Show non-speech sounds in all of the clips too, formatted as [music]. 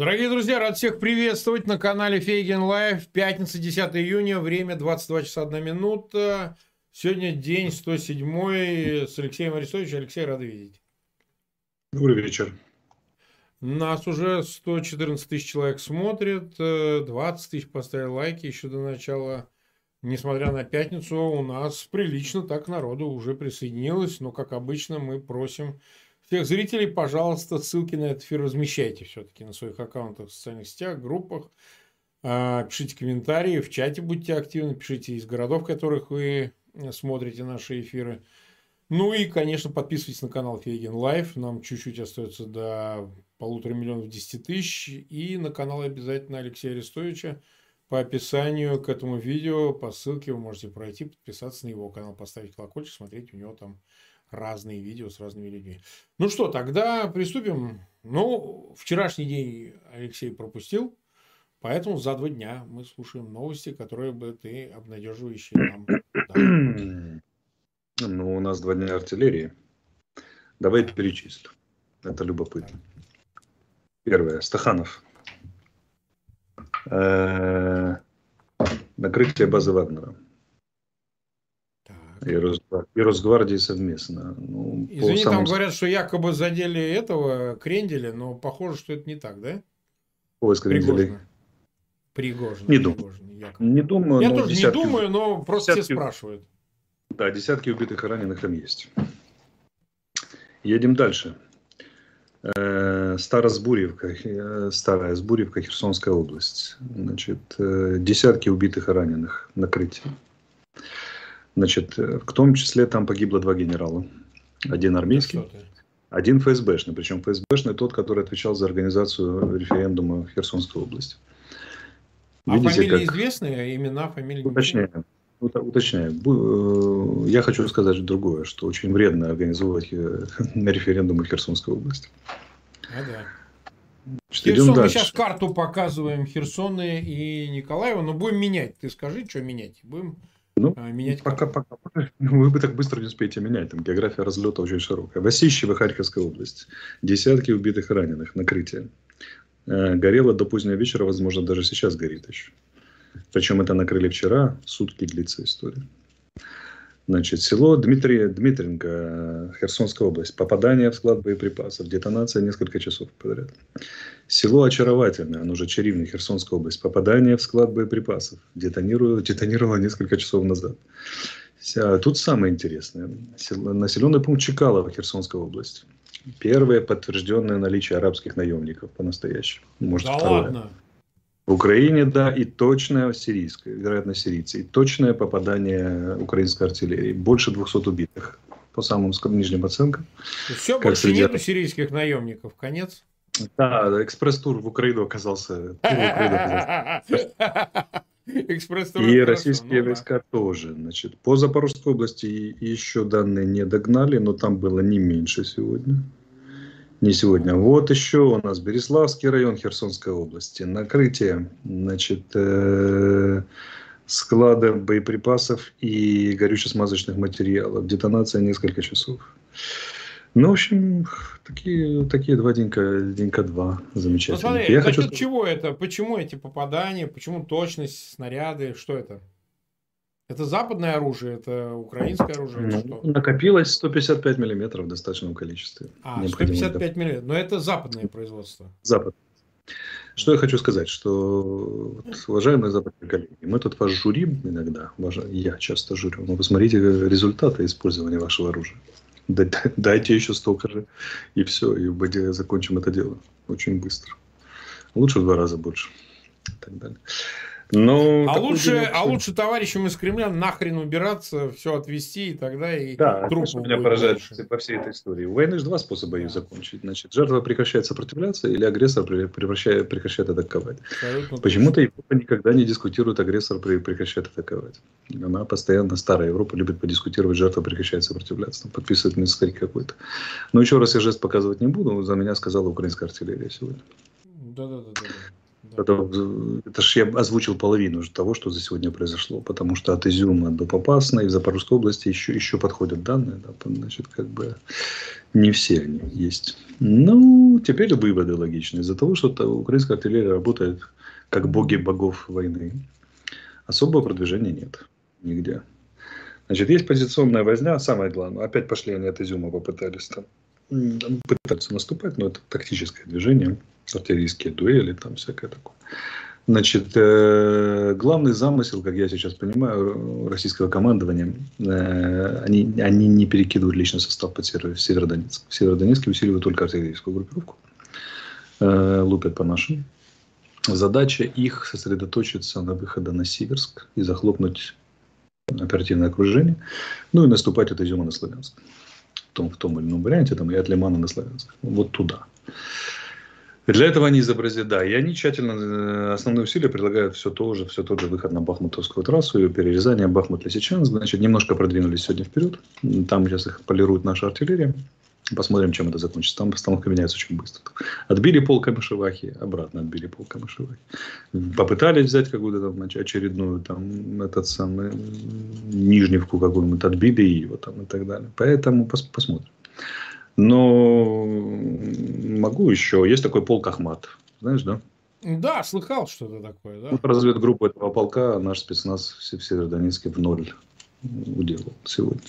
Дорогие друзья, рад всех приветствовать на канале Фейгин Live. Пятница, 10 июня, время 22 часа 1 минута. Сегодня день 107 с Алексеем Арестовичем. Алексей, рад видеть. Добрый вечер. Нас уже 114 тысяч человек смотрят, 20 тысяч поставили лайки еще до начала. Несмотря на пятницу, у нас прилично так народу уже присоединилось, но, как обычно, мы просим всех зрителей, пожалуйста, ссылки на этот эфир размещайте все-таки на своих аккаунтах в социальных сетях, группах. А, пишите комментарии, в чате будьте активны, пишите из городов, в которых вы смотрите наши эфиры. Ну и, конечно, подписывайтесь на канал Фейгин Live. Нам чуть-чуть остается до полутора миллионов десяти тысяч. И на канал обязательно Алексея Арестовича. По описанию к этому видео, по ссылке вы можете пройти, подписаться на его канал, поставить колокольчик, смотреть у него там разные видео с разными людьми. Ну что, тогда приступим. Ну, вчерашний день Алексей пропустил, поэтому за два дня мы слушаем новости, которые бы ты обнадеживающие нам. Ну, у нас два дня артиллерии. Давай перечислю. Это любопытно. Первое. Стаханов. Накрытие базы Вагнера и, Росгвардии, и Росгвардии совместно. Ну, Извини, самым... там говорят, что якобы задели этого Кренделя, но похоже, что это не так, да? Поиск Кренделей. Пригожин. Не думаю. Не думаю. Я тоже десятки, не думаю, но просто десятки, все спрашивают. Да, десятки убитых и раненых там есть. Едем дальше. Э, Старосбурьевка, э, Старая Сбурьевка, Херсонская область. Значит, э, десятки убитых и раненых. Накрытие. Значит, в том числе там погибло два генерала. Один армейский, один ФСБшный. Причем ФСБшный тот, который отвечал за организацию референдума в Херсонской области. А Видите, фамилии как... известные, имена, фамилии? Уточняю. Уточняю. Э, я хочу сказать другое, что очень вредно организовывать э, [laughs] референдумы в Херсонской области. А, да. Херсон, мы дальше. сейчас карту показываем Херсона и Николаева, но будем менять. Ты скажи, что менять. Будем ну, а, менять пока, пока, пока, вы бы так быстро не успеете менять. Там география разлета очень широкая. Васищева, Харьковская область. Десятки убитых и раненых. Накрытие. Э, горело до позднего вечера, возможно, даже сейчас горит еще. Причем это накрыли вчера, сутки длится история. Значит, село Дмитрия, Дмитренко, Херсонская область. Попадание в склад боеприпасов. Детонация несколько часов подряд. Село Очаровательное, оно же Чаривный, Херсонская область. Попадание в склад боеприпасов. Детонировало, детонировало несколько часов назад. Тут самое интересное. Населенный пункт Чекалова, Херсонская область. Первое подтвержденное наличие арабских наемников по-настоящему. Может, да второе. ладно? В Украине, да, и точное сирийское, вероятно, сирийцы, и точное попадание украинской артиллерии. Больше 200 убитых, по самым нижним оценкам. Все, как больше среди... нету сирийских наемников, конец? Да, экспресс-тур в Украину оказался. [laughs] Экспресс-тур. И российские ну войска тоже. Значит, по Запорожской области еще данные не догнали, но там было не меньше сегодня не сегодня. Вот еще у нас Береславский район Херсонской области. Накрытие значит, э, склада боеприпасов и горюче-смазочных материалов. Детонация несколько часов. Ну, в общем, такие, такие два денька, денька два замечательные. Ну, смотри, Я хочу... чего это? Почему эти попадания? Почему точность, снаряды? Что это? Это западное оружие, это украинское оружие? Ну, что? Накопилось 155 миллиметров в достаточном количестве. А, 155 миллиметров. Но это западное производство. Запад. Что я хочу сказать, что, вот, уважаемые западные коллеги, мы тут вас журим иногда, я часто журю, но посмотрите результаты использования вашего оружия. Дайте еще столько же, и все, и закончим это дело очень быстро. Лучше в два раза больше. И так далее. Ну, а, лучше, а лучше товарищам из Кремля нахрен убираться, все отвести, и тогда и да, трупы меня поражает больше. по всей этой истории. У войны же два способа ее закончить. Значит, жертва прекращает сопротивляться, или агрессор превращает, прекращает атаковать. Почему-то Европа никогда не дискутирует, агрессор прекращает атаковать. Она постоянно, старая Европа, любит подискутировать, жертва прекращает сопротивляться. Там подписывает мискарь какой-то. Но еще раз я жест показывать не буду, за меня сказала украинская артиллерия сегодня. Да-да-да. Это, это ж я озвучил половину того, что за сегодня произошло, потому что от Изюма до Попасной в Запорожской области еще, еще подходят данные, да, значит, как бы не все они есть. Ну, теперь выводы логичные. Из-за того, что украинская артиллерия работает как боги богов войны, особого продвижения нет нигде. Значит, есть позиционная возня, самое главное. Опять пошли они от Изюма, попытались там пытаются наступать, но это тактическое движение, артиллерийские дуэли, там всякое такое. Значит, э, главный замысел, как я сейчас понимаю, российского командования, э, они, они не перекидывают личный состав под Северодонецк. В Северодонецке усиливают только артиллерийскую группировку, э, лупят по нашим. Задача их сосредоточиться на выходе на Сиверск и захлопнуть оперативное окружение, ну и наступать от Изюма на Славянск. Том, в том или ином варианте, там, и от Лимана на Славянск. Вот туда. Для этого они изобразят, да, и они тщательно, э, основные усилия предлагают все то же, все тот же выход на Бахмутовскую трассу и перерезание Бахмут-Лисичанск, значит, немножко продвинулись сегодня вперед, там сейчас их полирует наша артиллерия, Посмотрим, чем это закончится. Там обстановка меняется очень быстро. Отбили пол Камышевахи, обратно отбили пол Камышевахи. Попытались взять какую-то там очередную, там, этот самый, Нижневку какую-нибудь, отбили ее там и так далее. Поэтому пос посмотрим. Но могу еще. Есть такой полк Ахмат. Знаешь, да? Да, слыхал что-то такое. Да? Вот разведгруппу этого полка наш спецназ в Северодонецке в ноль уделал сегодня.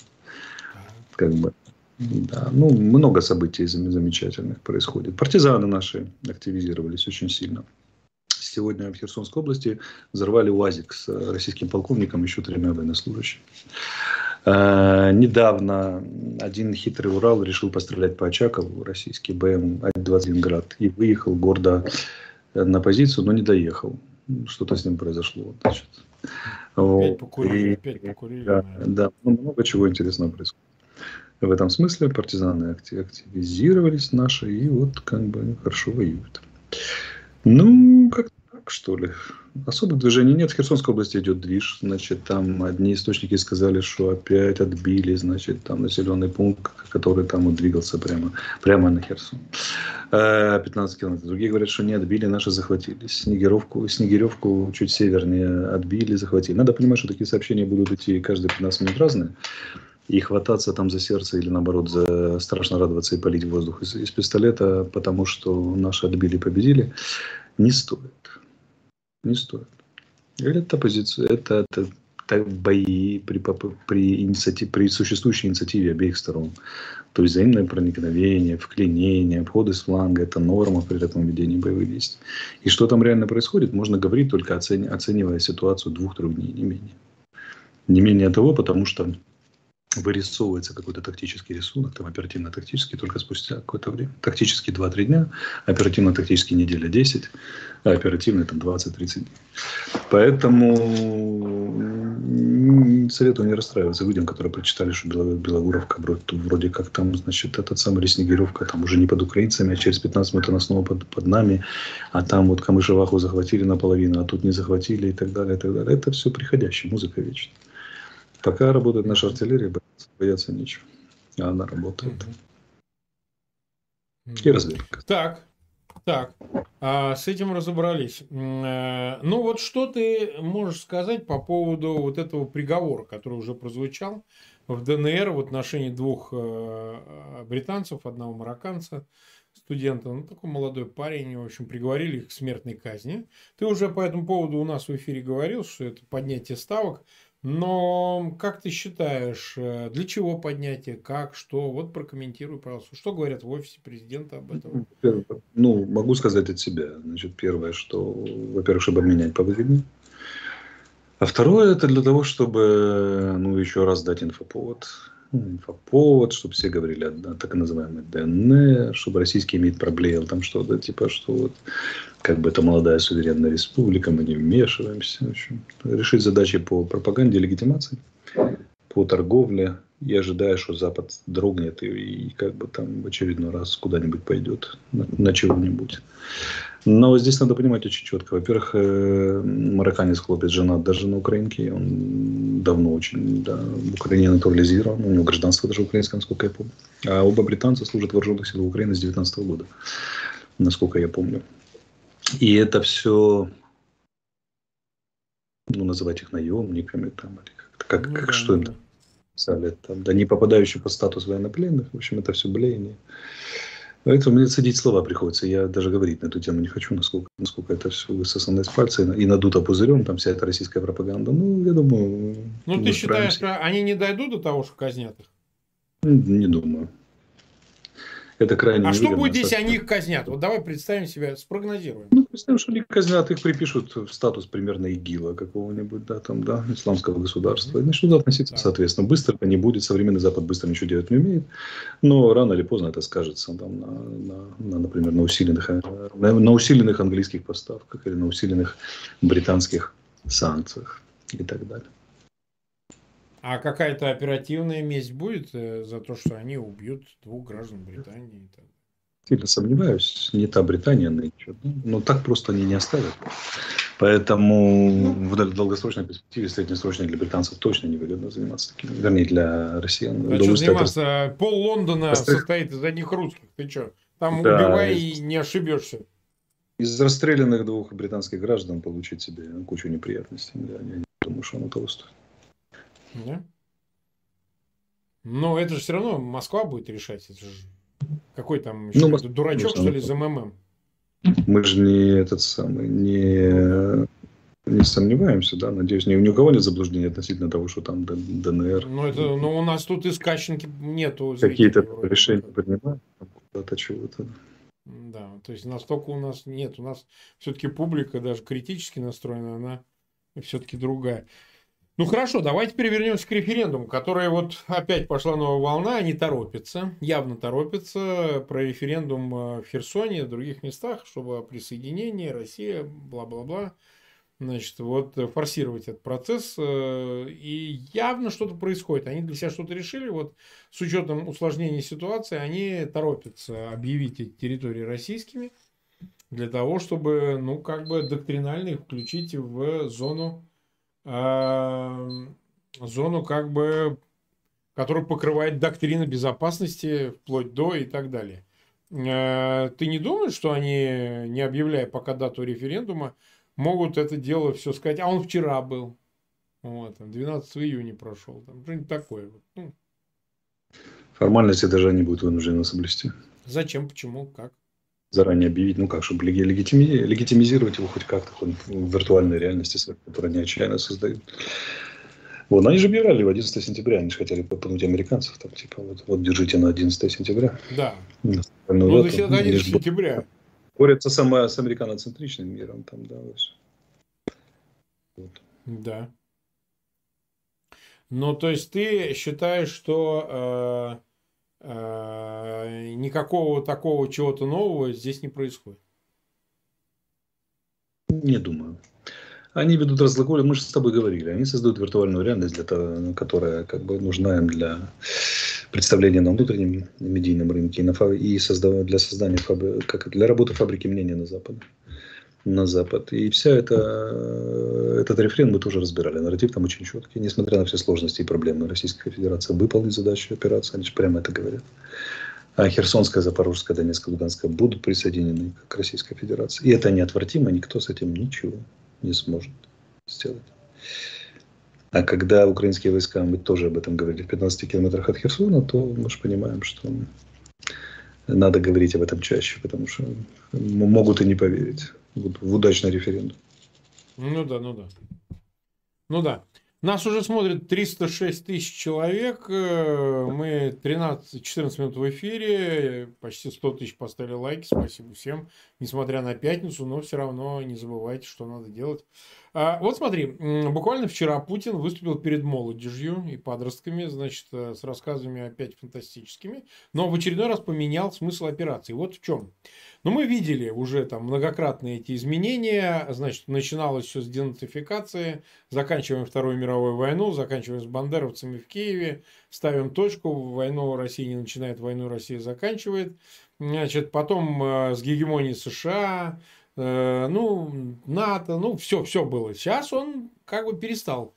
Как бы да, ну, много событий замечательных происходит. Партизаны наши активизировались очень сильно. Сегодня в Херсонской области взорвали УАЗик с российским полковником, еще тремя военнослужащими. Э, недавно один хитрый Урал решил пострелять по Очакову, российский БМ-21 «Град», и выехал гордо на позицию, но не доехал. Что-то с ним произошло. Значит. Опять покурили, и, опять покурили. Да, да, ну, много чего интересного происходит в этом смысле партизаны активизировались наши и вот как бы хорошо воюют. Ну, как так, что ли. Особых движений нет. В Херсонской области идет движ. Значит, там одни источники сказали, что опять отбили, значит, там населенный пункт, который там вот двигался прямо, прямо на Херсон. 15 э, километров. Другие говорят, что не отбили, наши захватили. Снегировку, Снегиревку чуть севернее отбили, захватили. Надо понимать, что такие сообщения будут идти каждые 15 минут разные и хвататься там за сердце или наоборот за страшно радоваться и полить воздух из, из пистолета, потому что наши отбили и победили, не стоит. Не стоит. Это позиция, это, это, это бои при, при, инициативе, при существующей инициативе обеих сторон. То есть взаимное проникновение, вклинение, обходы с фланга – это норма при таком ведении боевых действий. И что там реально происходит, можно говорить только оцени, оценивая ситуацию двух-трех дней, не менее. Не менее того, потому что вырисовывается какой-то тактический рисунок, там оперативно-тактический, только спустя какое-то время. Тактический 2-3 дня, оперативно-тактический неделя 10, а оперативный там 20-30 дней. Поэтому советую не расстраиваться людям, которые прочитали, что Белогуровка вроде как там, значит, этот самый Снегиревка там уже не под украинцами, а через 15 минут она снова под, под нами, а там вот Камышеваху захватили наполовину, а тут не захватили и так далее, и так далее. Это все приходящее, музыка вечная. Пока работает наша артиллерия, бояться, бояться нечего. А она работает. И разведка. Так, так, а с этим разобрались. Э, ну вот что ты можешь сказать по поводу вот этого приговора, который уже прозвучал в ДНР в отношении двух э, британцев, одного марокканца, студента, ну такой молодой парень, в общем, приговорили их к смертной казни. Ты уже по этому поводу у нас в эфире говорил, что это поднятие ставок. Но как ты считаешь, э, для чего поднятие, как, что? Вот прокомментируй, пожалуйста. Что говорят в офисе президента об этом? Ну, могу сказать от себя. Значит, первое, что, во-первых, чтобы обменять повыгоднее. А второе, это для того, чтобы, ну, еще раз дать инфоповод инфоповод, чтобы все говорили о, так называемой ДНР, чтобы российский МИД проблеял там что-то, типа, что вот как бы это молодая суверенная республика, мы не вмешиваемся. В общем, решить задачи по пропаганде, легитимации, по торговле, и ожидая, что Запад дрогнет и, и как бы там в очередной раз куда-нибудь пойдет на, на чего-нибудь. Но здесь надо понимать очень четко. Во-первых, э, марокканец хлопец женат даже на украинке. Он давно очень да, в Украине натурализирован. У него гражданство даже украинское, насколько я помню. А оба британца служат в вооруженных силах Украины с 19 года, насколько я помню. И это все, ну, называть их наемниками, там, или как, как, ну, как да, что им там писали, там, да, не попадающие под статус военнопленных, в общем, это все блеяние. Поэтому мне цедить слова приходится. Я даже говорить на эту тему не хочу, насколько, насколько это все высосано из пальца и надуто пузырем, там вся эта российская пропаганда. Ну, я думаю... Ну, ты считаешь, что они не дойдут до того, что казнят их? Не думаю. Это крайне А что будет, если они их казнят? Вот давай представим себе, спрогнозируем. Ну, представим, что они казнят, их припишут в статус примерно ИГИЛа какого-нибудь, да, там, да, исламского государства. И начнут относиться, да. соответственно. Быстро это не будет, современный Запад быстро ничего делать не умеет. Но рано или поздно это скажется, там, на, на, на например, на усиленных, на, на усиленных английских поставках или на усиленных британских санкциях и так далее. А какая-то оперативная месть будет э, за то, что они убьют двух граждан Британии? Сильно сомневаюсь. Не та Британия нынче. Но так просто они не оставят. Поэтому в долгосрочной перспективе, среднесрочной для британцев точно невыгодно заниматься таким. Вернее, для россиян. А что заниматься? Это... Пол Лондона Расстрел... состоит из одних русских. Ты что? Там да, убивай из... и не ошибешься. Из расстрелянных двух британских граждан получить себе кучу неприятностей. Я не думаю, что оно того стоит. Да? Но это же все равно Москва будет решать. Это же какой там еще ну, дурачок, что ли, за МММ? Мы же не этот самый, не, не сомневаемся, да, надеюсь, ни, ни у кого нет заблуждения относительно того, что там ДНР. Ну, это, ну у нас тут из Кащенки нету. Какие-то решения принимают, куда-то чего-то. Да, то есть настолько у нас нет. У нас все-таки публика даже критически настроена, она все-таки другая. Ну хорошо, давайте перевернемся к референдуму, который вот опять пошла новая волна, они торопятся, явно торопятся про референдум э, в Херсоне в других местах, чтобы присоединение, Россия, бла-бла-бла. Значит, вот форсировать этот процесс. Э, и явно что-то происходит. Они для себя что-то решили. Вот с учетом усложнения ситуации, они торопятся объявить эти территории российскими для того, чтобы, ну, как бы доктринально их включить в зону зону, как бы, которую покрывает доктрина безопасности вплоть до и так далее. Э, ты не думаешь, что они, не объявляя пока дату референдума, могут это дело все сказать, а он вчера был, вот, 12 июня прошел, там что-нибудь такое. Ну. Формальности даже они будут вынуждены соблюсти. Зачем, почему, как? Заранее объявить, ну как, чтобы легитими, легитимизировать его хоть как-то хоть в виртуальной реальности, которую они отчаянно создают. Вот, они же объявляли в 11 сентября, они же хотели попнуть американцев, там, типа, вот, вот держите на 11 сентября. Да. Ну, ну дату, до 11 сентября. Борются сама, с американоцентричным миром, там, да, вот. Да. Ну, то есть ты считаешь, что Э, никакого такого чего-то нового здесь не происходит. Не думаю. Они ведут разговор, мы же с тобой говорили, они создают виртуальную реальность, для того, которая как бы нужна им для представления на внутреннем медийном рынке и, создав, для создания фабри, как для работы фабрики мнения на Западе на Запад. И вся эта, этот рефрен мы тоже разбирали. Нарратив там очень четкий. Несмотря на все сложности и проблемы, Российская Федерация выполнит задачу операции. Они же прямо это говорят. А Херсонская, Запорожская, Донецкая, Луганская будут присоединены к Российской Федерации. И это неотвратимо. Никто с этим ничего не сможет сделать. А когда украинские войска, мы тоже об этом говорили, в 15 километрах от Херсона, то мы же понимаем, что надо говорить об этом чаще, потому что могут и не поверить в удачный референдум. Ну да, ну да. Ну да. Нас уже смотрит 306 тысяч человек. Э, мы 13-14 минут в эфире. Почти 100 тысяч поставили лайки. Спасибо всем. Несмотря на пятницу, но все равно не забывайте, что надо делать. А, вот смотри, буквально вчера Путин выступил перед молодежью и подростками, значит, э, с рассказами опять фантастическими, но в очередной раз поменял смысл операции. Вот в чем. Но мы видели уже там многократные эти изменения. Значит, начиналось все с денацификации, заканчиваем Вторую мировую войну, заканчиваем с бандеровцами в Киеве, ставим точку, войну Россия не начинает, войну Россия заканчивает. Значит, потом э, с гегемонией США, ну, НАТО, ну, все, все было. Сейчас он как бы перестал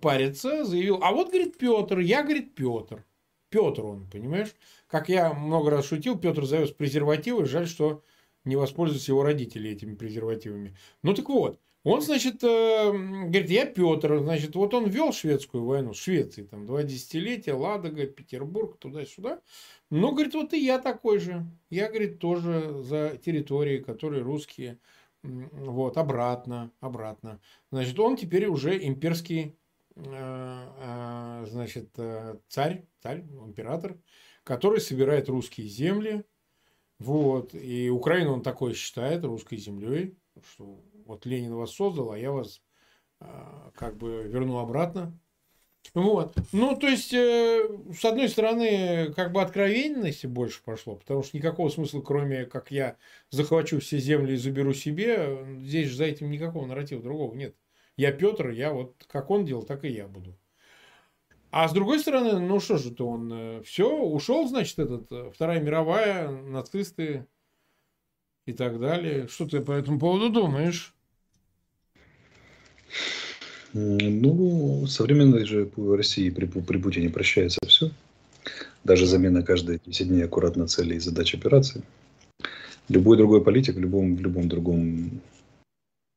париться, заявил, а вот, говорит, Петр, я, говорит, Петр. Петр он, понимаешь? Как я много раз шутил, Петр завез презервативы. Жаль, что не воспользовались его родители этими презервативами. Ну так вот, он, значит, э, говорит, я Петр, значит, вот он вел шведскую войну, Швеции, там, два десятилетия, Ладога, Петербург, туда-сюда. Ну, говорит, вот и я такой же. Я, говорит, тоже за территории, которые русские, вот, обратно, обратно. Значит, он теперь уже имперский, э, э, значит, царь, царь, император, который собирает русские земли, вот, и Украину он такой считает русской землей, что вот Ленин вас создал, а я вас а, как бы верну обратно. Вот. Ну, то есть, э, с одной стороны, как бы откровенности больше пошло, потому что никакого смысла, кроме как я захвачу все земли и заберу себе, здесь же за этим никакого нарратива другого нет. Я Петр, я вот как он делал, так и я буду. А с другой стороны, ну что же то он э, все, ушел, значит, этот э, Вторая мировая, нацисты и так далее. Что ты по этому поводу думаешь? Ну, современной же России при, при Путине прощается все. Даже замена каждые 10 дней аккуратно цели и задач операции. Любой другой политик в любом, в любом другом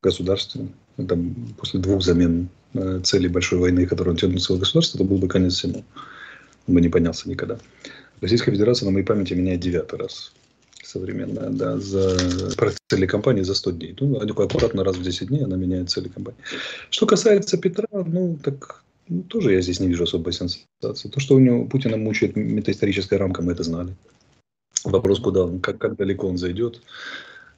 государстве, там, после двух замен э, целей большой войны, которую он тянул целое государство, это был бы конец всему. Он бы не поднялся никогда. Российская Федерация, на моей памяти, меняет девятый раз современная, да, за цели компании за 100 дней. Ну, аккуратно раз в 10 дней она меняет цели компании. Что касается Петра, ну, так ну, тоже я здесь не вижу особой сенсации. То, что у него Путина мучает метаисторическая рамка, мы это знали. Вопрос, куда он, как, как далеко он зайдет.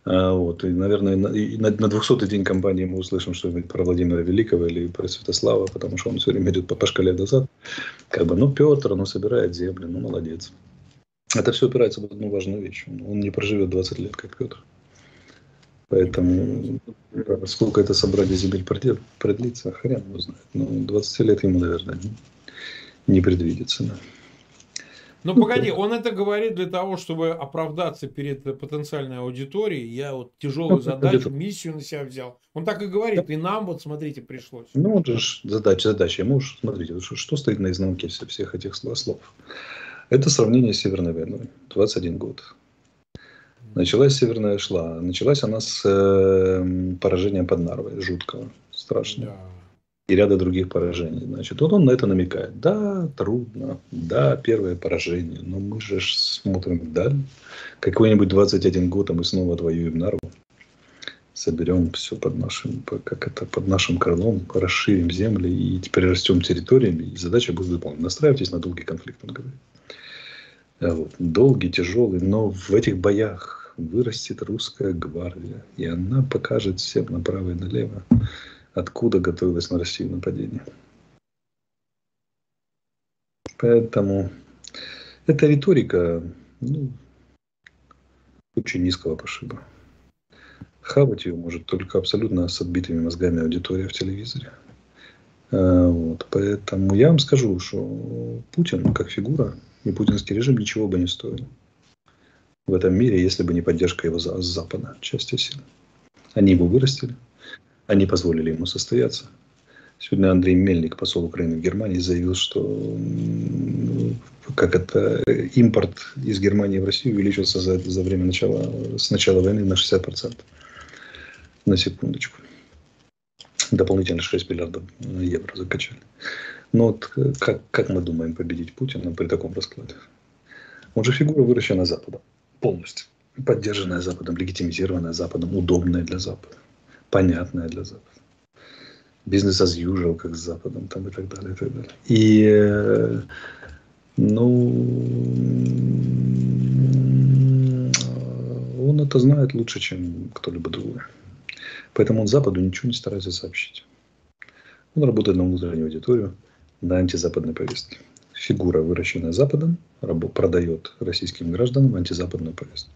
А, вот, и, наверное, на, и на, на 200-й день компании мы услышим что-нибудь про Владимира Великого или про Святослава, потому что он все время идет по, по шкале назад. Как бы, ну, Петр, ну, собирает земли, ну, молодец. Это все опирается в одну важную вещь. Он не проживет 20 лет, как Петр. Поэтому сколько это собрание земель продлится, хрен его знает. Но 20 лет ему, наверное, не предвидится. Да. Ну, погоди, он это говорит для того, чтобы оправдаться перед потенциальной аудиторией. Я вот тяжелую ну, задачу, миссию на себя взял. Он так и говорит, и нам вот, смотрите, пришлось. Ну, вот же задача, задача. Ему уж, смотрите, что, что стоит на изнанке всех этих слов. Это сравнение с Северной войной. 21 год. Началась Северная шла. Началась она с э, поражения под Нарвой, жуткого, страшного. Да. И ряда других поражений. Значит, вот он на это намекает. Да, трудно. Да, первое поражение. Но мы же смотрим вдаль. Какой-нибудь 21 год, а мы снова отвоюем Нарву. Соберем все под нашим, как это, под нашим крылом, расширим земли и теперь растем территориями. И задача будет выполнена. Настраивайтесь на долгий конфликт, он говорит. Э, вот, долгий, тяжелый, но в этих боях вырастет русская гвардия, и она покажет всем направо и налево, откуда готовилось на Россию нападение. Поэтому эта риторика ну, очень низкого пошиба. Хавать ее может только абсолютно с отбитыми мозгами аудитория в телевизоре. Э, вот, поэтому я вам скажу, что Путин как фигура и путинский режим ничего бы не стоил в этом мире, если бы не поддержка его с Запада, части сил. Они его вырастили, они позволили ему состояться. Сегодня Андрей Мельник, посол Украины в Германии, заявил, что как это, импорт из Германии в Россию увеличился за, за время начала, с начала войны на 60%. На секундочку. Дополнительно 6 миллиардов евро закачали. Но вот э, как, как мы думаем победить Путина при таком раскладе? Он же фигура, выращенная Западом. Полностью. Поддержанная Западом, легитимизированная Западом, удобная для Запада. Понятная для Запада. Бизнес as usual, как с Западом, там и так далее, и так далее. И, э, ну, он это знает лучше, чем кто-либо другой. Поэтому он Западу ничего не старается сообщить. Он работает на внутреннюю аудиторию, на антизападной повестке. Фигура, выращенная Западом, продает российским гражданам антизападную повестку.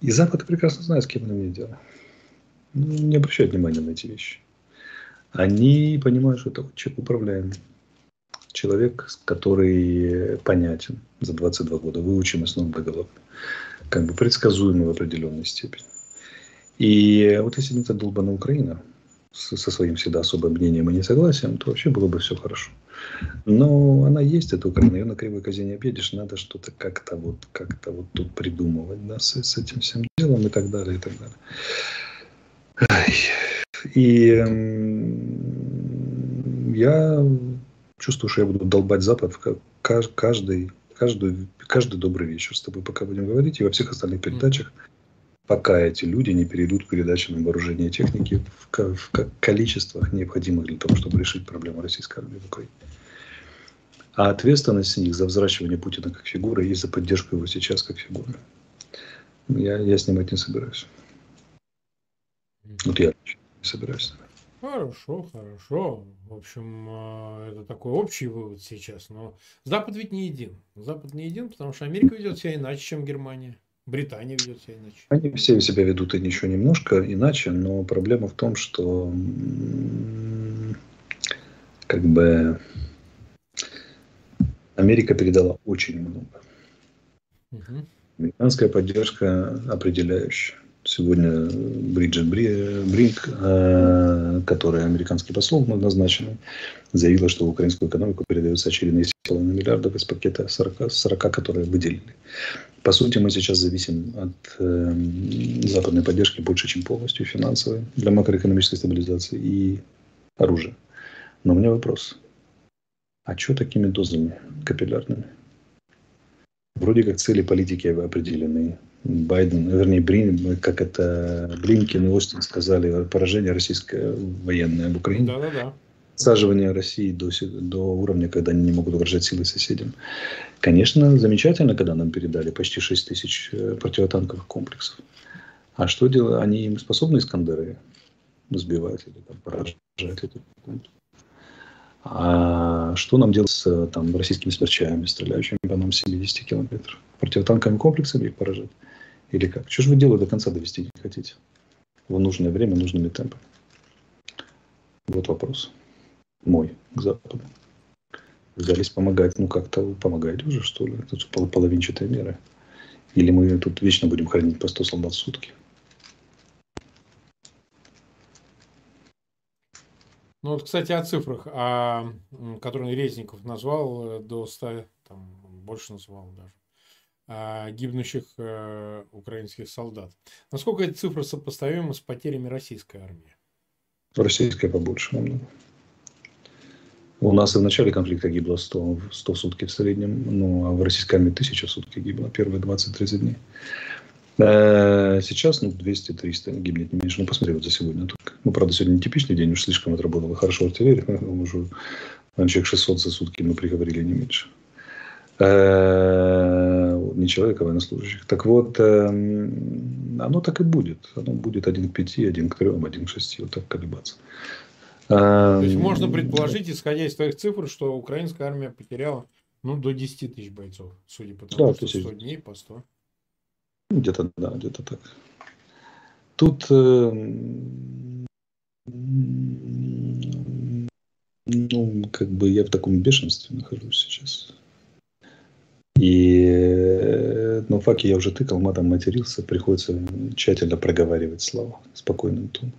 И Запад прекрасно знает, с кем он имеет дело. Ну, не обращают внимания на эти вещи. Они понимают, что это человек управляемый. Человек, который понятен за 22 года, выученный с ног. Как бы предсказуемый в определенной степени. И вот если не эта долбанная Украина, со своим всегда особым мнением и несогласием, то вообще было бы все хорошо. Но она есть, эта Украина, ее на кривой козе не объедешь, надо что-то как-то вот, как-то вот тут придумывать, да, с, с этим всем делом и так далее, и так далее. И я чувствую, что я буду долбать Запад в каждый, каждую, каждый добрый вечер с тобой, пока будем говорить, и во всех остальных передачах. Mm-hmm пока эти люди не перейдут к передаче на вооружение техники в, количествах, необходимых для того, чтобы решить проблему российской армии в Украине. А ответственность с них за взращивание Путина как фигуры и за поддержку его сейчас как фигуры. Я, я снимать не собираюсь. Вот я не собираюсь. Хорошо, хорошо. В общем, э, это такой общий вывод сейчас. Но Запад ведь не един. Запад не един, потому что Америка ведет себя иначе, чем Германия. Британия ведет себя иначе. Они все себя ведут и ничего немножко иначе, но проблема в том, что как бы Америка передала очень много. Угу. Американская поддержка определяющая. Сегодня Бриджит Бринк, э, которая американский посол назначенный, заявила, что в украинскую экономику передаются очередные силы на миллиардов из пакета 40, 40 которые выделили. По сути, мы сейчас зависим от э, западной поддержки больше, чем полностью финансовой для макроэкономической стабилизации и оружия. Но у меня вопрос. А что такими дозами капиллярными? Вроде как цели политики определены. Байден, вернее, Брин, как это Блинкин и Остин сказали, поражение российское военное в Украине. Да-да-да всаживания России до, до уровня, когда они не могут угрожать силой соседям. Конечно, замечательно, когда нам передали почти 6 тысяч э, противотанковых комплексов. А что делать? Они им способны Искандеры сбивать или там, поражать эти А что нам делать с там, российскими смерчами, стреляющими по нам 70 километров? Противотанковыми комплексами их поражать? Или как? Что же вы дело до конца довести не хотите? В нужное время, нужными темпами. Вот вопрос мой к Западу. Взялись помогать, ну как-то помогать уже, что ли? Это пол половинчатая мера. Или мы тут вечно будем хранить по 100 солдат в сутки? Ну вот, кстати, о цифрах, а, которые Резников назвал э, до 100, там, больше назвал даже, гибнущих а, украинских солдат. Насколько эти цифры сопоставимы с потерями российской армии? Российская побольше. У нас и в начале конфликта гибло 100, 100 в сутки в среднем, ну, а в российской армии 1000 в сутки гибло первые 20-30 дней. Э, сейчас ну, 200-300 гибнет не меньше. Ну, посмотри вот за сегодня только. Ну, правда, сегодня типичный день, уж слишком отработала хорошо артиллерия. [laughs] Уже человек 600 за сутки мы приговорили не меньше. Э, не человека, а военнослужащих. Так вот, эм, оно так и будет. Оно будет один к пяти, один к трем, один к шести. Вот так колебаться. То есть можно предположить, исходя из твоих цифр, что украинская армия потеряла ну, до 10 тысяч бойцов, судя по тому, да, что 100 дней по 100. Где-то, да, где-то так. Тут э, ну, как бы я в таком бешенстве нахожусь сейчас. И э, на факе я уже тыкал, матом матерился, приходится тщательно проговаривать слова спокойным тоном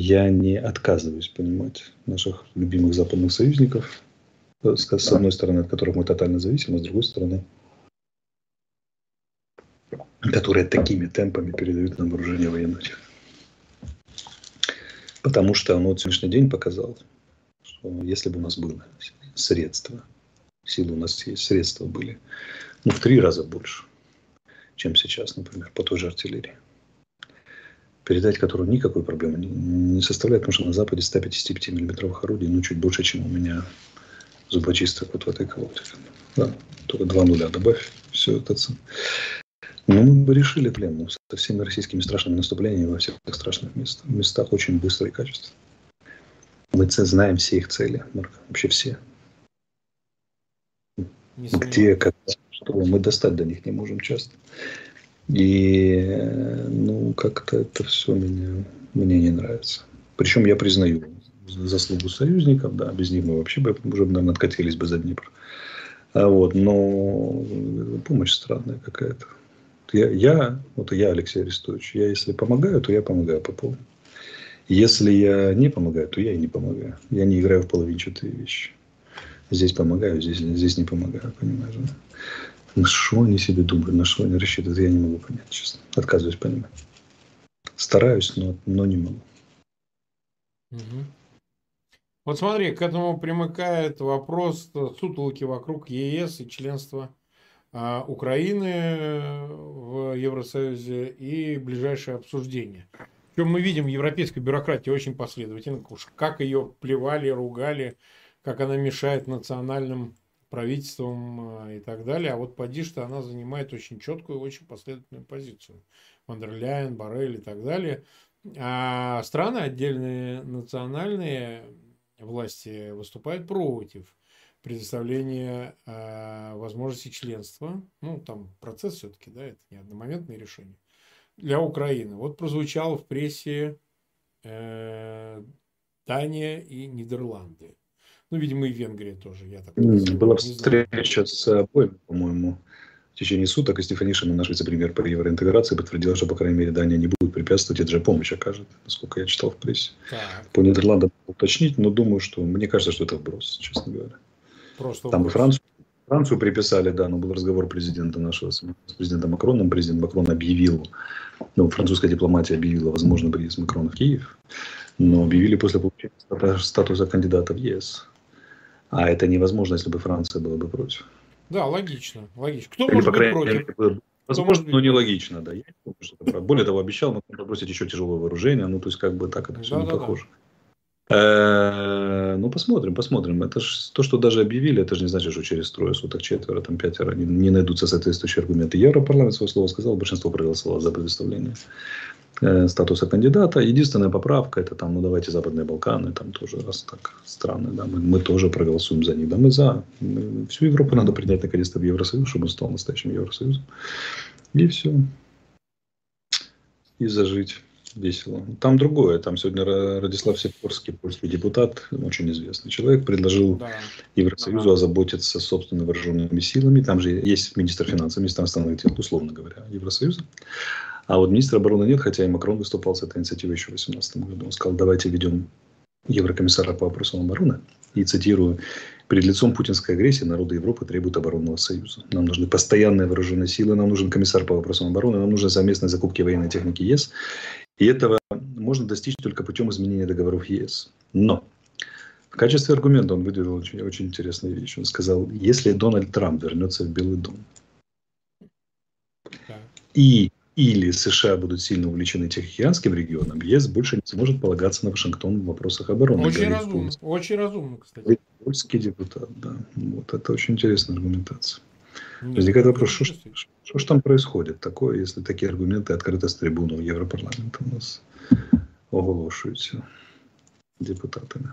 я не отказываюсь понимать наших любимых западных союзников, э, с одной стороны, от которых мы тотально зависим, а с другой стороны, которые такими темпами передают нам вооружение военной техники. Потому что оно вот сегодняшний день показал, что если бы у нас было силы у нас есть, средства были, ну, в три раза больше, чем сейчас, например, по той же артиллерии передать которую никакой проблемы не, составляет, потому что на Западе 155 миллиметровых орудий, ну, чуть больше, чем у меня зубочисток вот в этой колоде. Да, только два нуля добавь, все это. Ну, мы бы решили ну, со всеми российскими страшными наступлениями во всех страшных местах, местах очень быстро и качественно. Мы знаем все их цели, Марк, вообще все. Где, как, что мы достать до них не можем часто. И, ну, как-то это все меня, мне не нравится. Причем я признаю заслугу союзников, да, без них мы вообще бы уже, наверное, откатились бы за Днепр. А вот, но помощь странная какая-то. Я, я, вот я, Алексей Арестович, я если помогаю, то я помогаю по полной. Если я не помогаю, то я и не помогаю. Я не играю в половинчатые вещи. Здесь помогаю, здесь, здесь не помогаю, понимаешь? Да? На что они себе думают, на что они рассчитывают, я не могу понять, честно. Отказываюсь понимать. Стараюсь, но, но не могу. Вот смотри, к этому примыкает вопрос сутолки вокруг ЕС и членства а, Украины в Евросоюзе и ближайшее обсуждение. Причем мы видим, европейская бюрократия очень последовательна, как ее плевали, ругали, как она мешает национальным правительством а, и так далее. А вот поди что она занимает очень четкую, очень последовательную позицию. Вандерляйн, Барель и так далее. А страны отдельные национальные власти выступают против предоставления э, возможности членства. Ну, там процесс все-таки, да, это не одномоментное решение. Для Украины. Вот прозвучало в прессе э, Дания и Нидерланды. Ну, видимо, и Венгрия тоже, я так Была встреча с обоими, по-моему, в течение суток, и Стефанишина, наш вице-премьер по евроинтеграции, подтвердила, что, по крайней мере, Дания не будет препятствовать, это же помощь окажет, насколько я читал в прессе. Так. По Нидерландам уточнить, но думаю, что, мне кажется, что это вброс, честно говоря. Просто Там вброс. Францию, Францию приписали, да, но был разговор президента нашего с президентом Макроном. Президент Макрон объявил, ну, французская дипломатия объявила возможный приезд Макрона в Киев, но объявили после получения статуса кандидата в ЕС. А это невозможно, если бы Франция была бы против. Да, логично. логично. Кто Или, может быть против? Мере, возможно, но нелогично, да. Я не думаю, что это Более того, обещал мы подбросить еще тяжелое вооружение. Ну, то есть, как бы так это все да, не да, похоже. Да. Э, ну, посмотрим, посмотрим. Это ж то, что даже объявили, это же не значит, что через трое суток, четверо, там пятеро не, не найдутся соответствующие аргументы. Европарламент свое слово сказал, большинство проголосовало за предоставление статуса кандидата. Единственная поправка это там, ну давайте Западные Балканы, там тоже раз так странно, да, мы, мы тоже проголосуем за них, да, мы за. Мы, всю Европу надо принять наконец-то в Евросоюз, чтобы он стал настоящим Евросоюзом. И все. И зажить весело. Там другое. Там сегодня Радислав Сикорский, польский депутат, очень известный человек, предложил да. Евросоюзу да. озаботиться собственными вооруженными силами. Там же есть министр финансов, министр иностранных дел, условно говоря, Евросоюза. А вот министра обороны нет, хотя и Макрон выступал с этой инициативой еще в 2018 году. Он сказал, давайте ведем еврокомиссара по вопросам обороны. И цитирую, перед лицом путинской агрессии народы Европы требуют оборонного союза. Нам нужны постоянные вооруженные силы, нам нужен комиссар по вопросам обороны, нам нужны совместные закупки военной техники ЕС. И этого можно достичь только путем изменения договоров ЕС. Но в качестве аргумента он выделил очень, очень интересную вещь. Он сказал, если Дональд Трамп вернется в Белый дом, и или США будут сильно увлечены Тихоокеанским регионом, ЕС больше не сможет полагаться на Вашингтон в вопросах обороны. Очень разумно, очень разумно, кстати. Польский депутат, да. Вот это очень интересная аргументация. Нет, Возникает вопрос, что, что, что же там происходит такое, если такие аргументы открыто с трибуны Европарламента у нас оголошуються депутатами.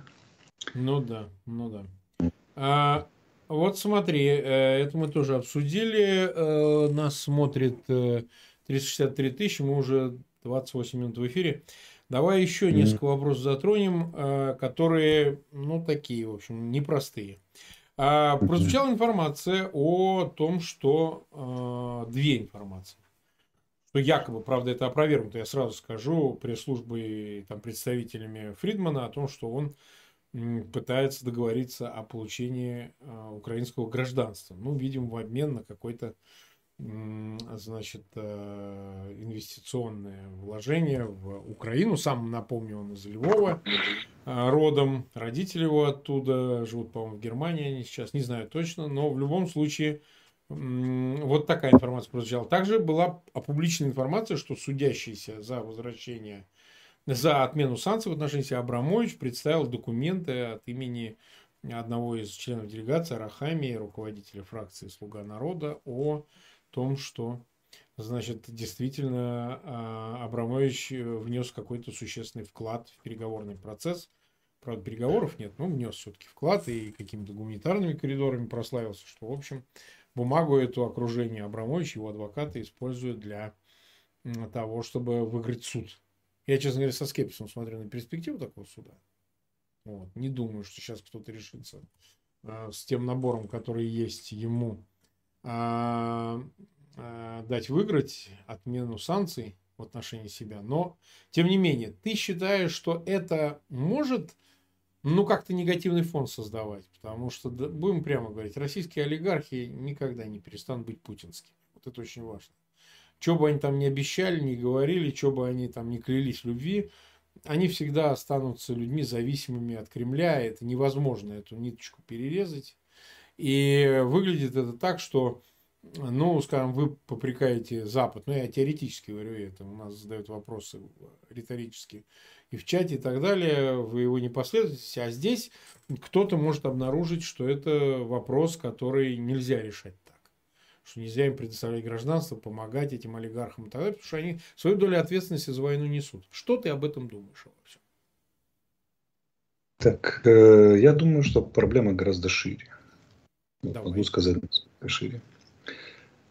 Ну да, ну да. А, вот смотри, э, это мы тоже обсудили. Э, нас смотрит 363 э, тысячи, мы уже 28 минут в эфире. Давай еще несколько вопросов затронем, которые, ну, такие, в общем, непростые. А, прозвучала информация о том, что э, две информации. Что якобы, правда, это опровергнуто, я сразу скажу, пресс-службой там, представителями Фридмана о том, что он пытается договориться о получении э, украинского гражданства. Ну, видимо, в обмен на какой-то значит, э, инвестиционное вложение в Украину. Сам, напомню, он из Львова э, родом. Родители его оттуда живут, по-моему, в Германии они сейчас, не знаю точно. Но в любом случае, вот такая информация прозвучала. Также была опубличена информация, что судящийся за возвращение, за отмену санкций в отношении Абрамович представил документы от имени одного из членов делегации Рахами, руководителя фракции «Слуга народа», о том, что значит, действительно а, Абрамович э, внес какой-то существенный вклад в переговорный процесс. Правда, переговоров нет, но внес все-таки вклад и какими-то гуманитарными коридорами прославился, что, в общем, бумагу эту окружение Абрамович, его адвокаты, используют для того, чтобы выиграть суд. Я, честно говоря, со скепсисом смотрю на перспективу такого суда. Вот. Не думаю, что сейчас кто-то решится э, с тем набором, который есть ему а, а, дать выиграть отмену санкций в отношении себя. Но, тем не менее, ты считаешь, что это может ну, как-то негативный фон создавать. Потому что, будем прямо говорить, российские олигархи никогда не перестанут быть путинскими. Вот это очень важно. Что бы они там не обещали, не говорили, что бы они там не клялись в любви, они всегда останутся людьми зависимыми от Кремля. Это невозможно эту ниточку перерезать. И выглядит это так, что ну, скажем, вы попрекаете Запад, ну, я теоретически говорю это, у нас задают вопросы риторические, и в чате и так далее, вы его не последуете, а здесь кто-то может обнаружить, что это вопрос, который нельзя решать так, что нельзя им предоставлять гражданство, помогать этим олигархам и так далее, потому что они свою долю ответственности за войну несут. Что ты об этом думаешь обо всем? Так, э, я думаю, что проблема гораздо шире. Давай. Могу сказать шире.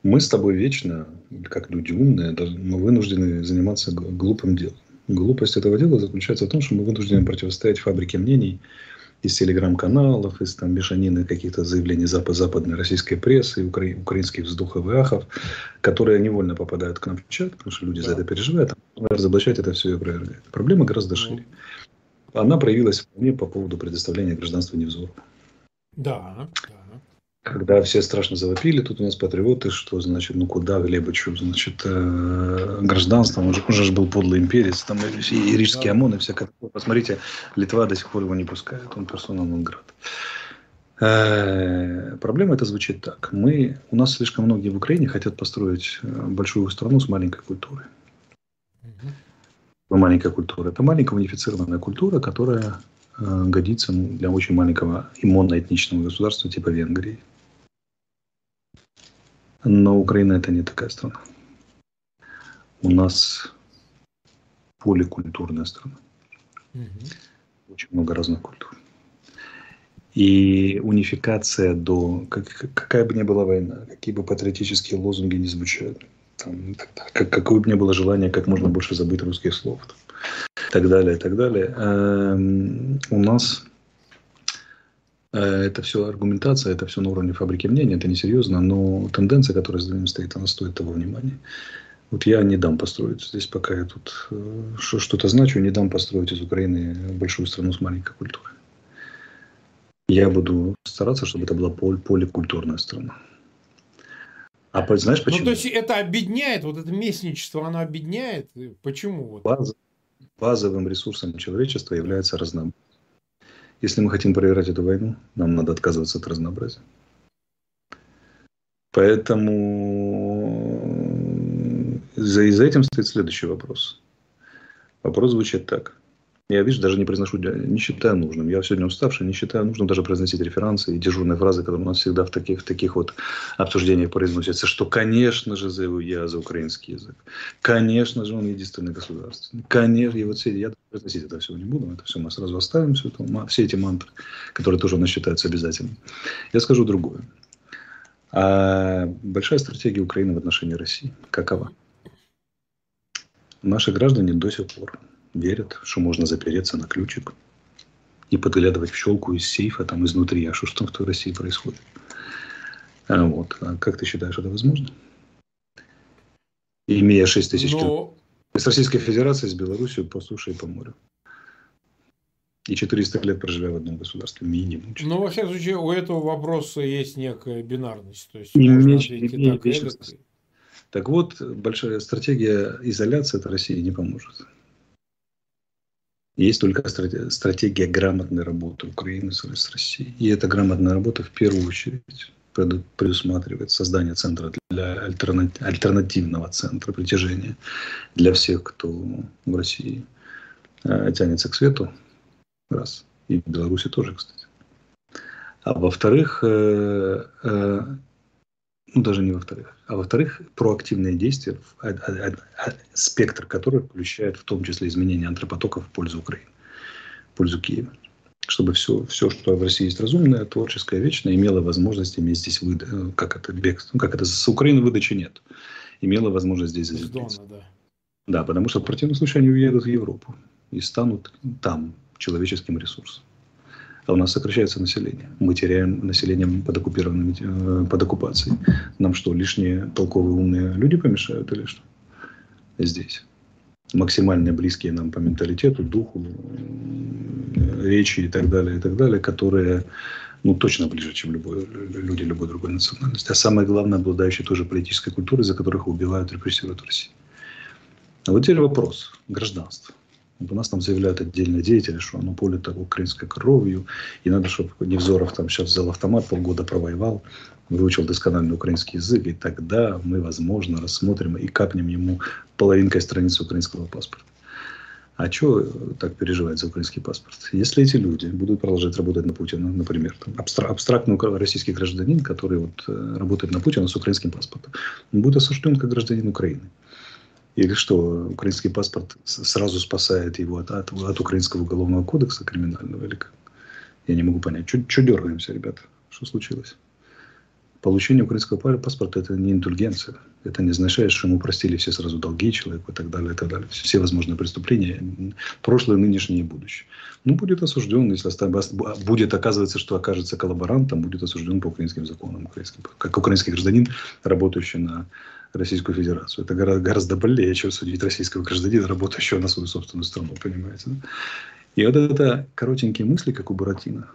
Мы с тобой вечно, как люди умные, мы вынуждены заниматься глупым делом. Глупость этого дела заключается в том, что мы вынуждены противостоять фабрике мнений из телеграм-каналов, из там мешанины каких-то заявлений запад западной российской прессы, укра... украинских вздохов и ахов, которые невольно попадают к нам в чат, потому что люди да. за это переживают, а разоблачать это все и опровергать. Проблема гораздо шире. Она проявилась вполне по поводу предоставления гражданства Невзору. Да, да когда все страшно завопили, тут у нас патриоты, что, значит, ну куда Глебычу, значит, э, гражданство, он же, он же был подлый имперец, там и, и рижский ОМОН, и всякое Посмотрите, Литва до сих пор его не пускает, он персона нон-град. Э, проблема это звучит так. Мы, у нас слишком многие в Украине хотят построить э, большую страну с маленькой культурой. Угу. Маленькая культура. Это маленькая унифицированная культура, которая э, годится для очень маленького и моноэтничного государства типа Венгрии. Но Украина это не такая страна. У нас поликультурная страна. Угу. Очень много разных культур. И унификация до... Как, какая бы ни была война, какие бы патриотические лозунги не звучали, там, как, какое бы ни было желание как можно больше забыть русских слов, там, и так далее, и так далее. Эм, у нас это все аргументация, это все на уровне фабрики мнений, это несерьезно, но тенденция, которая за ним стоит, она стоит того внимания. Вот я не дам построить здесь, пока я тут э, что-то значу, не дам построить из Украины большую страну с маленькой культурой. Я буду стараться, чтобы это была поль поликультурная страна. А знаешь почему? Ну, то есть это объединяет, вот это местничество, оно объединяет? Почему? Баз, базовым ресурсом человечества является разнообразие. Если мы хотим проиграть эту войну, нам надо отказываться от разнообразия. Поэтому за, и за этим стоит следующий вопрос. Вопрос звучит так. Я, видишь, даже не произношу, не считаю нужным. Я сегодня уставший, не считаю нужным даже произносить референсы и дежурные фразы, которые у нас всегда в таких, в таких вот обсуждениях произносятся, что, конечно же, за я за украинский язык. Конечно же, он единственный государственный. Конечно, и вот все, я произносить это все не буду, это все мы сразу оставим, все, это, все эти мантры, которые тоже у нас считаются обязательными. Я скажу другое. А большая стратегия Украины в отношении России какова? Наши граждане до сих пор верят, что можно запереться на ключик и подглядывать в щелку из сейфа там изнутри. А что там в той России происходит? А вот. А как ты считаешь, это возможно? Имея 6 тысяч Но... километров с Российской Федерацией, с Белоруссией по суше и по морю. И 400 лет проживя в одном государстве, минимум. Ну, во всяком случае, у этого вопроса есть некая бинарность. То есть, и меч, и так, так вот, большая стратегия изоляции от России не поможет. Есть только стратегия грамотной работы Украины с Россией. И эта грамотная работа в первую очередь предусматривает создание центра для альтернативного центра притяжения для всех, кто в России э, тянется к свету. Раз. И в Беларуси тоже, кстати. А во-вторых, э, э, ну даже не во-вторых, а во-вторых, проактивные действия, спектр которых включает в том числе изменение антропотоков в пользу Украины, в пользу Киева. Чтобы все, все, что в России есть разумное, творческое, вечное, имело возможность иметь здесь выда... Э, как это бегство, ну, как это с Украины выдачи нет, имело возможность здесь заземлиться. Да. да, потому что в противном случае они уедут в Европу и станут там человеческим ресурсом а у нас сокращается население. Мы теряем население под, оккупированными, э, под оккупацией. Нам что, лишние толковые умные люди помешают или что? Здесь. максимально близкие нам по менталитету, духу, речи и так далее, и так далее, которые ну, точно ближе, чем любой, люди любой другой национальности. А самое главное, обладающие тоже политической культурой, за которых убивают, репрессируют в России. А вот теперь вопрос гражданства. Вот у нас там заявляют отдельные деятели, что оно поле так украинской кровью, и надо, чтобы Невзоров там сейчас взял автомат, полгода провоевал, выучил доскональный украинский язык, и тогда мы, возможно, рассмотрим и капнем ему половинкой страницы украинского паспорта. А что так переживать за украинский паспорт? Если эти люди будут продолжать работать на Путина, например, там, абстра- абстрактный российский гражданин, который вот, э, работает на Путина с украинским паспортом, он будет осужден как гражданин Украины. Или что, украинский паспорт сразу спасает его от, от, от украинского уголовного кодекса криминального? Или как? Я не могу понять. Что дергаемся, ребята? Что случилось? Получение украинского паспорта – это не индульгенция. Это не означает, что ему простили все сразу долги человеку и так далее, и так далее. Все возможные преступления, прошлое, нынешнее и будущее. Ну, будет осужден, если будет оказываться, что окажется коллаборантом, будет осужден по украинским законам, украинским, как украинский гражданин, работающий на Российскую Федерацию. Это гораздо более, чем судить российского гражданина, работающего на свою собственную страну, понимаете. Да? И вот это коротенькие мысли, как у Буратино,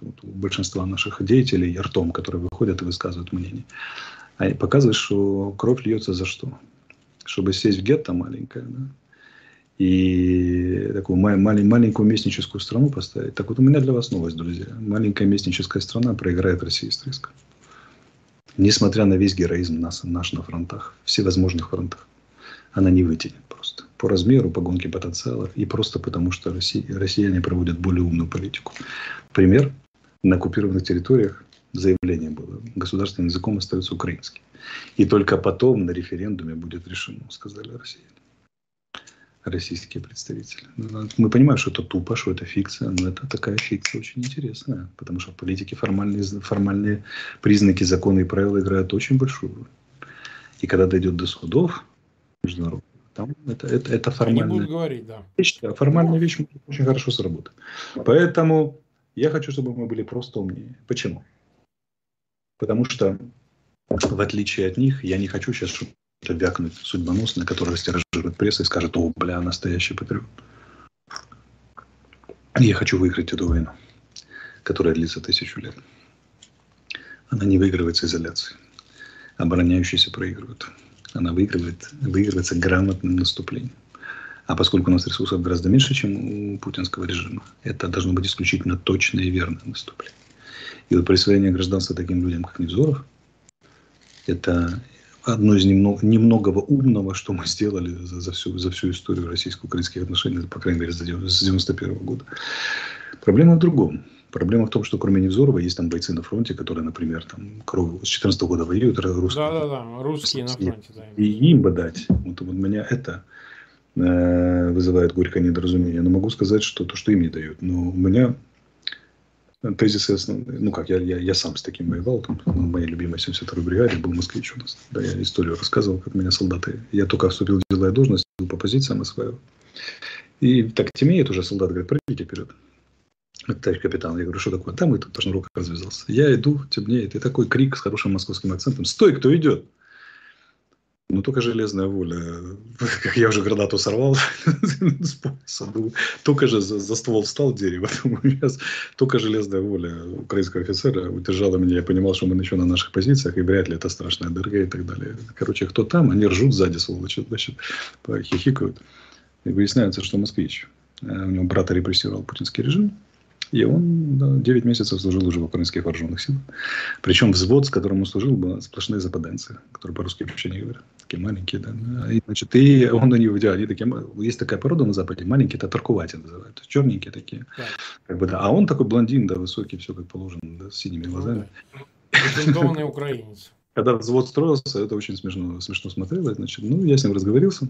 у большинства наших деятелей ртом, которые выходят и высказывают мнение, они показывают, что кровь льется за что? Чтобы сесть в гетто маленькое, да? и такую малень, маленькую местническую страну поставить. Так вот у меня для вас новость, друзья. Маленькая местническая страна проиграет России с риском. Несмотря на весь героизм нас, наш на фронтах, всевозможных фронтах, она не вытянет просто. По размеру, по гонке потенциалов и просто потому, что Россия, россияне проводят более умную политику. Пример. На оккупированных территориях заявление было. Государственным языком остается украинский. И только потом на референдуме будет решено, сказали россияне российские представители. Ну, мы понимаем, что это тупо, что это фикция, но это такая фикция очень интересная, потому что в политике формальные, формальные признаки, законы и правила играют очень большую роль. И когда дойдет до судов международных, там это, это, это формальная, говорить, да. вещь, а формальная вещь очень хорошо сработает. Поэтому я хочу, чтобы мы были просто умнее. Почему? Потому что, в отличие от них, я не хочу сейчас, чтобы вякнуть судьбоносное, которое растиражирует пресса и скажет, о, бля, настоящий патриот. Я хочу выиграть эту войну, которая длится тысячу лет. Она не выигрывается изоляцией. Обороняющиеся проигрывают. Она выигрывает, выигрывается грамотным наступлением. А поскольку у нас ресурсов гораздо меньше, чем у путинского режима, это должно быть исключительно точное и верное наступление. И вот присвоение гражданства таким людям, как Невзоров, это одно из немного, немногого умного, что мы сделали за, за, всю, за всю историю российско-украинских отношений, по крайней мере, с 1991 года. Проблема в другом. Проблема в том, что кроме Невзорова есть там бойцы на фронте, которые, например, там с 14 года воюют, русские. Да, да, да, русские на фронте. Да. И им бы дать. Вот, вот меня это э, вызывает горькое недоразумение. Но могу сказать, что то, что им не дают. Но у меня тезисы основные. Ну как, я, я, я сам с таким воевал. Там, ну, моя любимая 72-й бригаде был москвич у нас. Да, я историю рассказывал, как меня солдаты... Я только вступил в деловую должность, был по позициям осваивал. И так темнеет уже, солдат говорит, пройдите вперед. Товарищ капитан, я говорю, что такое? Там и тут тоже рука развязался. Я иду, темнеет, и такой крик с хорошим московским акцентом. Стой, кто идет? Ну, только железная воля. [laughs] Как я уже гранату сорвал [laughs] с пояса. Только же за, за ствол встал дерево. [laughs] Только железная воля украинского офицера удержала меня. Я понимал, что мы еще на наших позициях, и вряд ли это страшная дорога и так далее. Короче, кто там, они ржут сзади, сволочи, значит, хихикают. И выясняется, что москвич. Э, у него брата репрессировал путинский режим. И он да, 9 месяцев служил уже в украинских вооруженных силах. Причем взвод, с которым он служил, был сплошные западенцы, которые по-русски вообще не говорят. Такие маленькие, да. И, значит, и он у них, да, они такие, есть такая порода на Западе, маленькие, это таркувати называют, то есть черненькие такие. Да. Как бы, да. А он такой блондин, да, высокий, все как положено, да, с синими ну глазами. Претендованный украинец. Когда взвод строился, это очень смешно, смешно смотрелось. Значит, ну, я с ним разговорился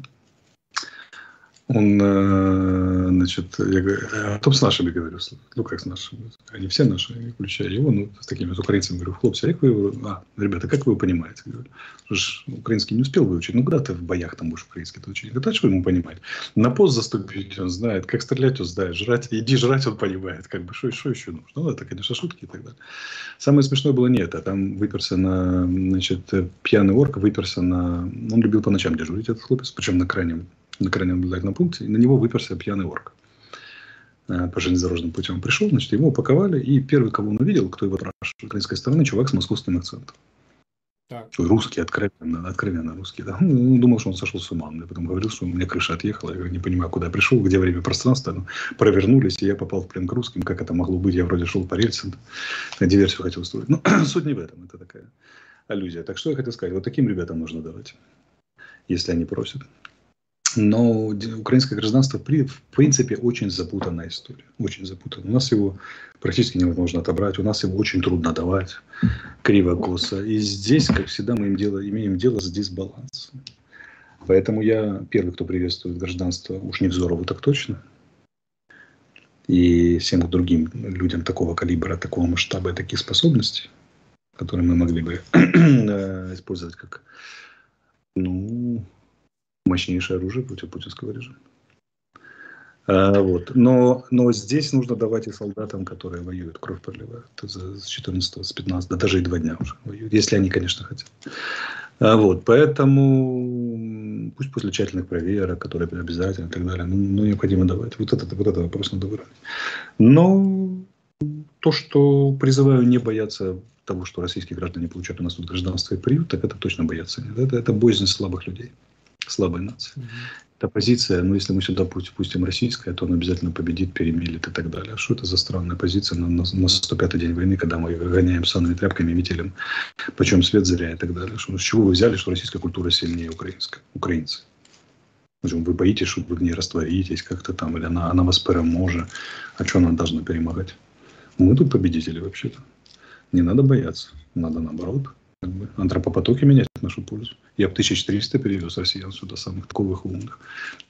он, э, значит, я говорю, а потом с нашими говорю, ну как с нашими, они все наши, включая его, ну с такими с украинцами говорю, хлопцы, а как вы, а, ребята, как вы понимаете? Говорю, ж украинский не успел выучить, ну когда ты в боях там будешь украинский учить? Да что ему понимать? На пост заступить он знает, как стрелять он знает, жрать, иди жрать он понимает, как бы, что, еще нужно? Ну это, конечно, шутки и так далее. Самое смешное было не это, там выперся на, значит, пьяный орк выперся на, он любил по ночам дежурить, этот хлопец, причем на крайнем на крайнем наблюдательном пункте, и на него выперся пьяный орк э, по железнодорожным путем. Он пришел, значит, его упаковали, и первый, кого он увидел, кто его спрашивал, украинской стороны, чувак с московским акцентом. Так. Русский, откровенно, откровенно русский. Да. Ну, он думал, что он сошел с ума. Я потом говорил, что у меня крыша отъехала. Я говорю, не понимаю, куда я пришел, где время, пространство. Ну, провернулись, и я попал в плен к русским. Как это могло быть? Я вроде шел по рельсам. Диверсию хотел устроить. Но [clears throat] суть не в этом. Это такая аллюзия. Так что я хотел сказать. Вот таким ребятам нужно давать, если они просят. Но украинское гражданство, в принципе, очень запутанная история. Очень запутанная. У нас его практически невозможно отобрать. У нас его очень трудно давать. Криво-косо. И здесь, как всегда, мы им дело, имеем дело с дисбалансом. Поэтому я первый, кто приветствует гражданство, уж не Взорову так точно, и всем другим людям такого калибра, такого масштаба и таких способностей, которые мы могли бы [clears throat] э, использовать как ну, мощнейшее оружие против путинского режима. А, вот. но, но здесь нужно давать и солдатам, которые воюют, кровь проливают. С 14, с 15, да даже и два дня уже воюют, если они, конечно, хотят. А, вот. Поэтому пусть после тщательных проверок, которые обязательно и так далее, ну, ну необходимо давать. Вот это, вот это вопрос надо выравнивать. Но то, что призываю не бояться того, что российские граждане получают у нас тут гражданство и приют, так это точно бояться нет. Это, это боязнь слабых людей слабой нации. Угу. Эта позиция, ну, если мы сюда пустим российская, то он обязательно победит, перемелит и так далее. А что это за странная позиция на, на, на 105-й день войны, когда мы гоняем санными тряпками, метелем, почем свет зря и так далее. Что, с чего вы взяли, что российская культура сильнее украинской? Украинцы. Почему вы боитесь, что вы в ней растворитесь как-то там, или она, она вас переможе. А что она должна перемогать? Мы тут победители вообще-то. Не надо бояться. Надо наоборот как бы, антропопотоки менять в нашу пользу. Я бы 1400 перевез россиян сюда, самых таковых умных.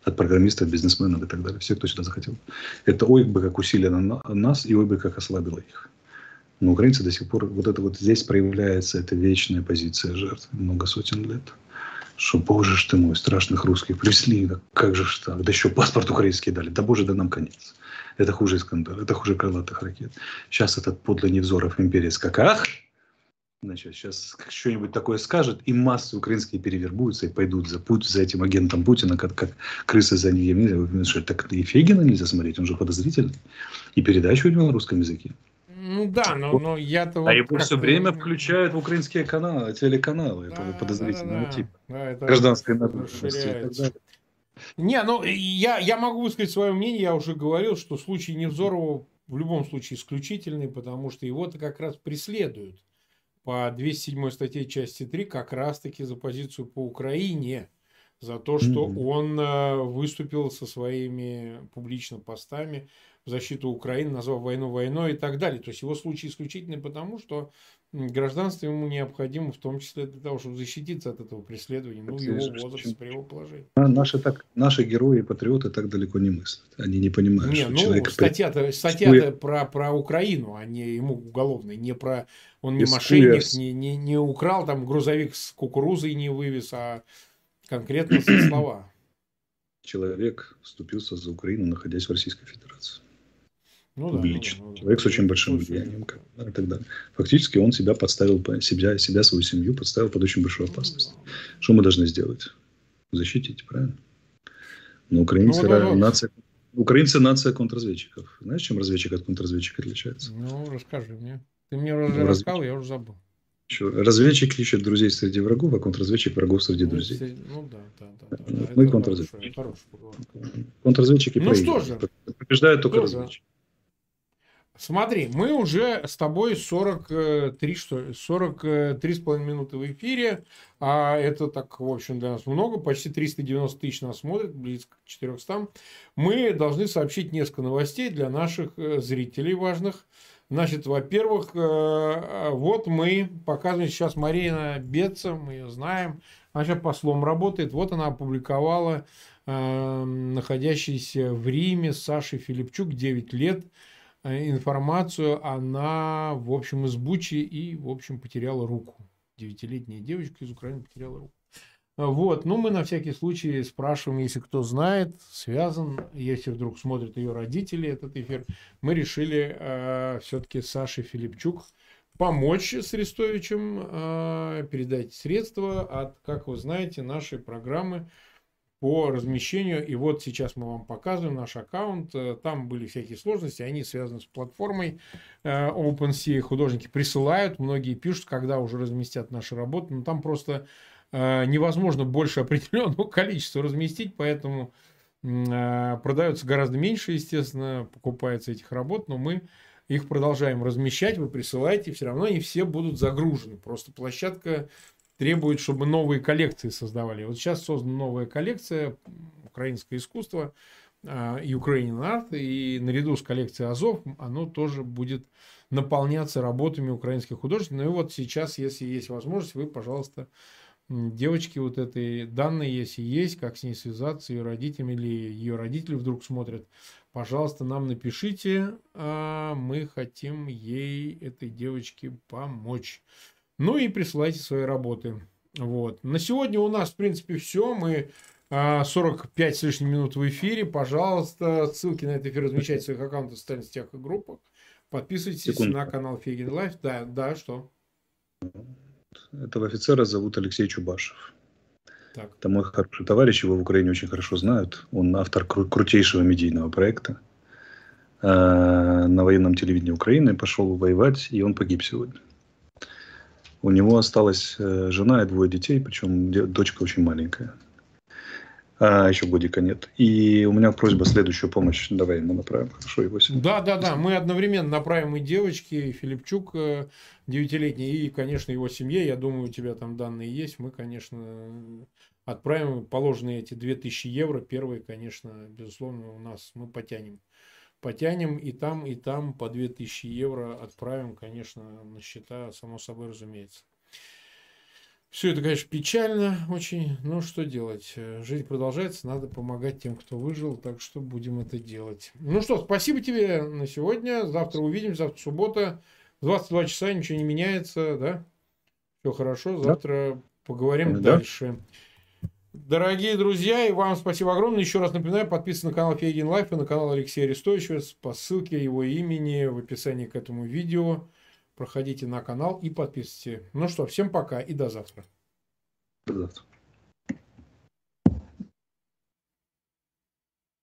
От программистов, бизнесменов и так далее. Все, кто сюда захотел. Это ой бы как усилие на нас, и ой бы как ослабило их. Но украинцы до сих пор, вот это вот здесь проявляется эта вечная позиция жертв много сотен лет. Что, боже ж ты мой, страшных русских привезли, как же ж так, да еще паспорт украинский дали, да боже, да нам конец. Это хуже Искандер, это хуже крылатых ракет. Сейчас этот подлый Невзоров империя скаках, Значит, сейчас что-нибудь такое скажет, и массы украинские перевербуются и пойдут за, путь, за этим агентом Путина, как, как крысы за ним. Что, так и Фегина нельзя смотреть, он же подозрительный. И передачу у него на русском языке. Ну да, но, но я-то... А его все время включают в украинские каналы, телеканалы да, этого подозрительного да, да, типа. Да, это Гражданской надобности. Не, ну я, я могу высказать свое мнение, я уже говорил, что случай Невзорова в любом случае исключительный, потому что его-то как раз преследуют по 207 статье части 3 как раз-таки за позицию по Украине, за то, что mm-hmm. он э, выступил со своими публично постами в защиту Украины, назвав войну войной и так далее. То есть его случай исключительный потому, что гражданство ему необходимо в том числе для того, чтобы защититься от этого преследования, ну, его возраст, при его положении. А наши, так, наши герои и патриоты так далеко не мыслят. Они не понимают, не, что ну, человек... Статья-то, статья про, про Украину, а не ему уголовная, не про... Он не мошенник, не, не, не украл там грузовик с кукурузой не вывез, а конкретно слова. Человек вступился за Украину, находясь в Российской Федерации ну, публично. Да, ну, Человек с очень большим влиянием как, да, и так далее. Фактически он себя подставил, себя, себя, свою семью подставил под очень большую ну опасность. Ну, Что мы должны сделать? Защитить, правильно? Но украинцы, ну, да, да. нация, украинцы нация контрразведчиков. Знаешь, чем разведчик от контрразведчика отличается? Ну, расскажи мне. Ты мне уже ну, рассказал, я уже забыл. Разведчик ищет друзей среди врагов, а контрразведчик врагов среди ну, друзей. Ну да, да, да. да. Мы контрразведчики. Контрразведчики ну, что же? побеждают только разведчики. Смотри, мы уже с тобой 43, что 43 с половиной минуты в эфире, а это так, в общем, для нас много, почти 390 тысяч нас смотрят, близко к 400. Мы должны сообщить несколько новостей для наших э, зрителей важных. Значит, во-первых, э, вот мы показываем сейчас Марина Беца, мы ее знаем, она сейчас послом работает. Вот она опубликовала э, находящийся в Риме Сашей Филипчук 9 лет – Э, информацию, она, в общем, из Бучи и, в общем, потеряла руку. Девятилетняя девочка из Украины потеряла руку. Вот, ну мы на всякий случай спрашиваем, если кто знает, связан, если вдруг смотрят ее родители этот эфир, мы решили э, все-таки Саше Филипчук помочь с Арестовичем, э, передать средства от, как вы знаете, нашей программы по размещению. И вот сейчас мы вам показываем наш аккаунт. Э, там были всякие сложности, они связаны с платформой э, OpenSea. Художники присылают, многие пишут, когда уже разместят наши работы. Но там просто э, невозможно больше определенного [laughs] количества разместить, поэтому продается гораздо меньше, естественно, покупается этих работ, но мы их продолжаем размещать, вы присылаете, все равно они все будут загружены. Просто площадка требует, чтобы новые коллекции создавали. Вот сейчас создана новая коллекция «Украинское искусство» а, Ukrainian Art, и наряду с коллекцией Азов оно тоже будет наполняться работами украинских художников. Ну и вот сейчас, если есть возможность, вы, пожалуйста, девочки вот этой данные, если есть, как с ней связаться, ее родителями или ее родители вдруг смотрят, пожалуйста, нам напишите, а мы хотим ей, этой девочке, помочь. Ну и присылайте свои работы. Вот. На сегодня у нас, в принципе, все. Мы 45 а, с лишним минут в эфире. Пожалуйста, ссылки на этот эфир размещайте в своих аккаунтах в социальных сетях и группах. Подписывайтесь Секунду. на канал Фейгин Live. Да, да, что? Этого офицера зовут Алексей Чубашев. Так. Это мой хороший товарищ, его в Украине очень хорошо знают. Он автор кру- крутейшего медийного проекта. Э- на военном телевидении Украины пошел воевать, и он погиб сегодня. У него осталась э, жена и двое детей, причем дочка очень маленькая. А еще годика нет. И у меня просьба следующую помощь давай ему направим. Хорошо, его Да, да, да. Мы одновременно направим и девочке, и Филипчук э, девятилетний, и, конечно, его семье. Я думаю, у тебя там данные есть. Мы, конечно, отправим положенные эти 2000 евро. Первые, конечно, безусловно, у нас мы потянем потянем и там, и там по 2000 евро отправим, конечно, на счета, само собой разумеется. Все это, конечно, печально очень, но что делать? Жизнь продолжается, надо помогать тем, кто выжил, так что будем это делать. Ну что, спасибо тебе на сегодня. Завтра увидим, завтра суббота. 22 часа, ничего не меняется, да? Все хорошо, завтра да. поговорим да. дальше. Дорогие друзья, и вам спасибо огромное. Еще раз напоминаю, подписывайтесь на канал Фейгин Live и на канал Алексея Арестовича по ссылке его имени в описании к этому видео. Проходите на канал и подписывайтесь. Ну что, всем пока и до завтра. До завтра.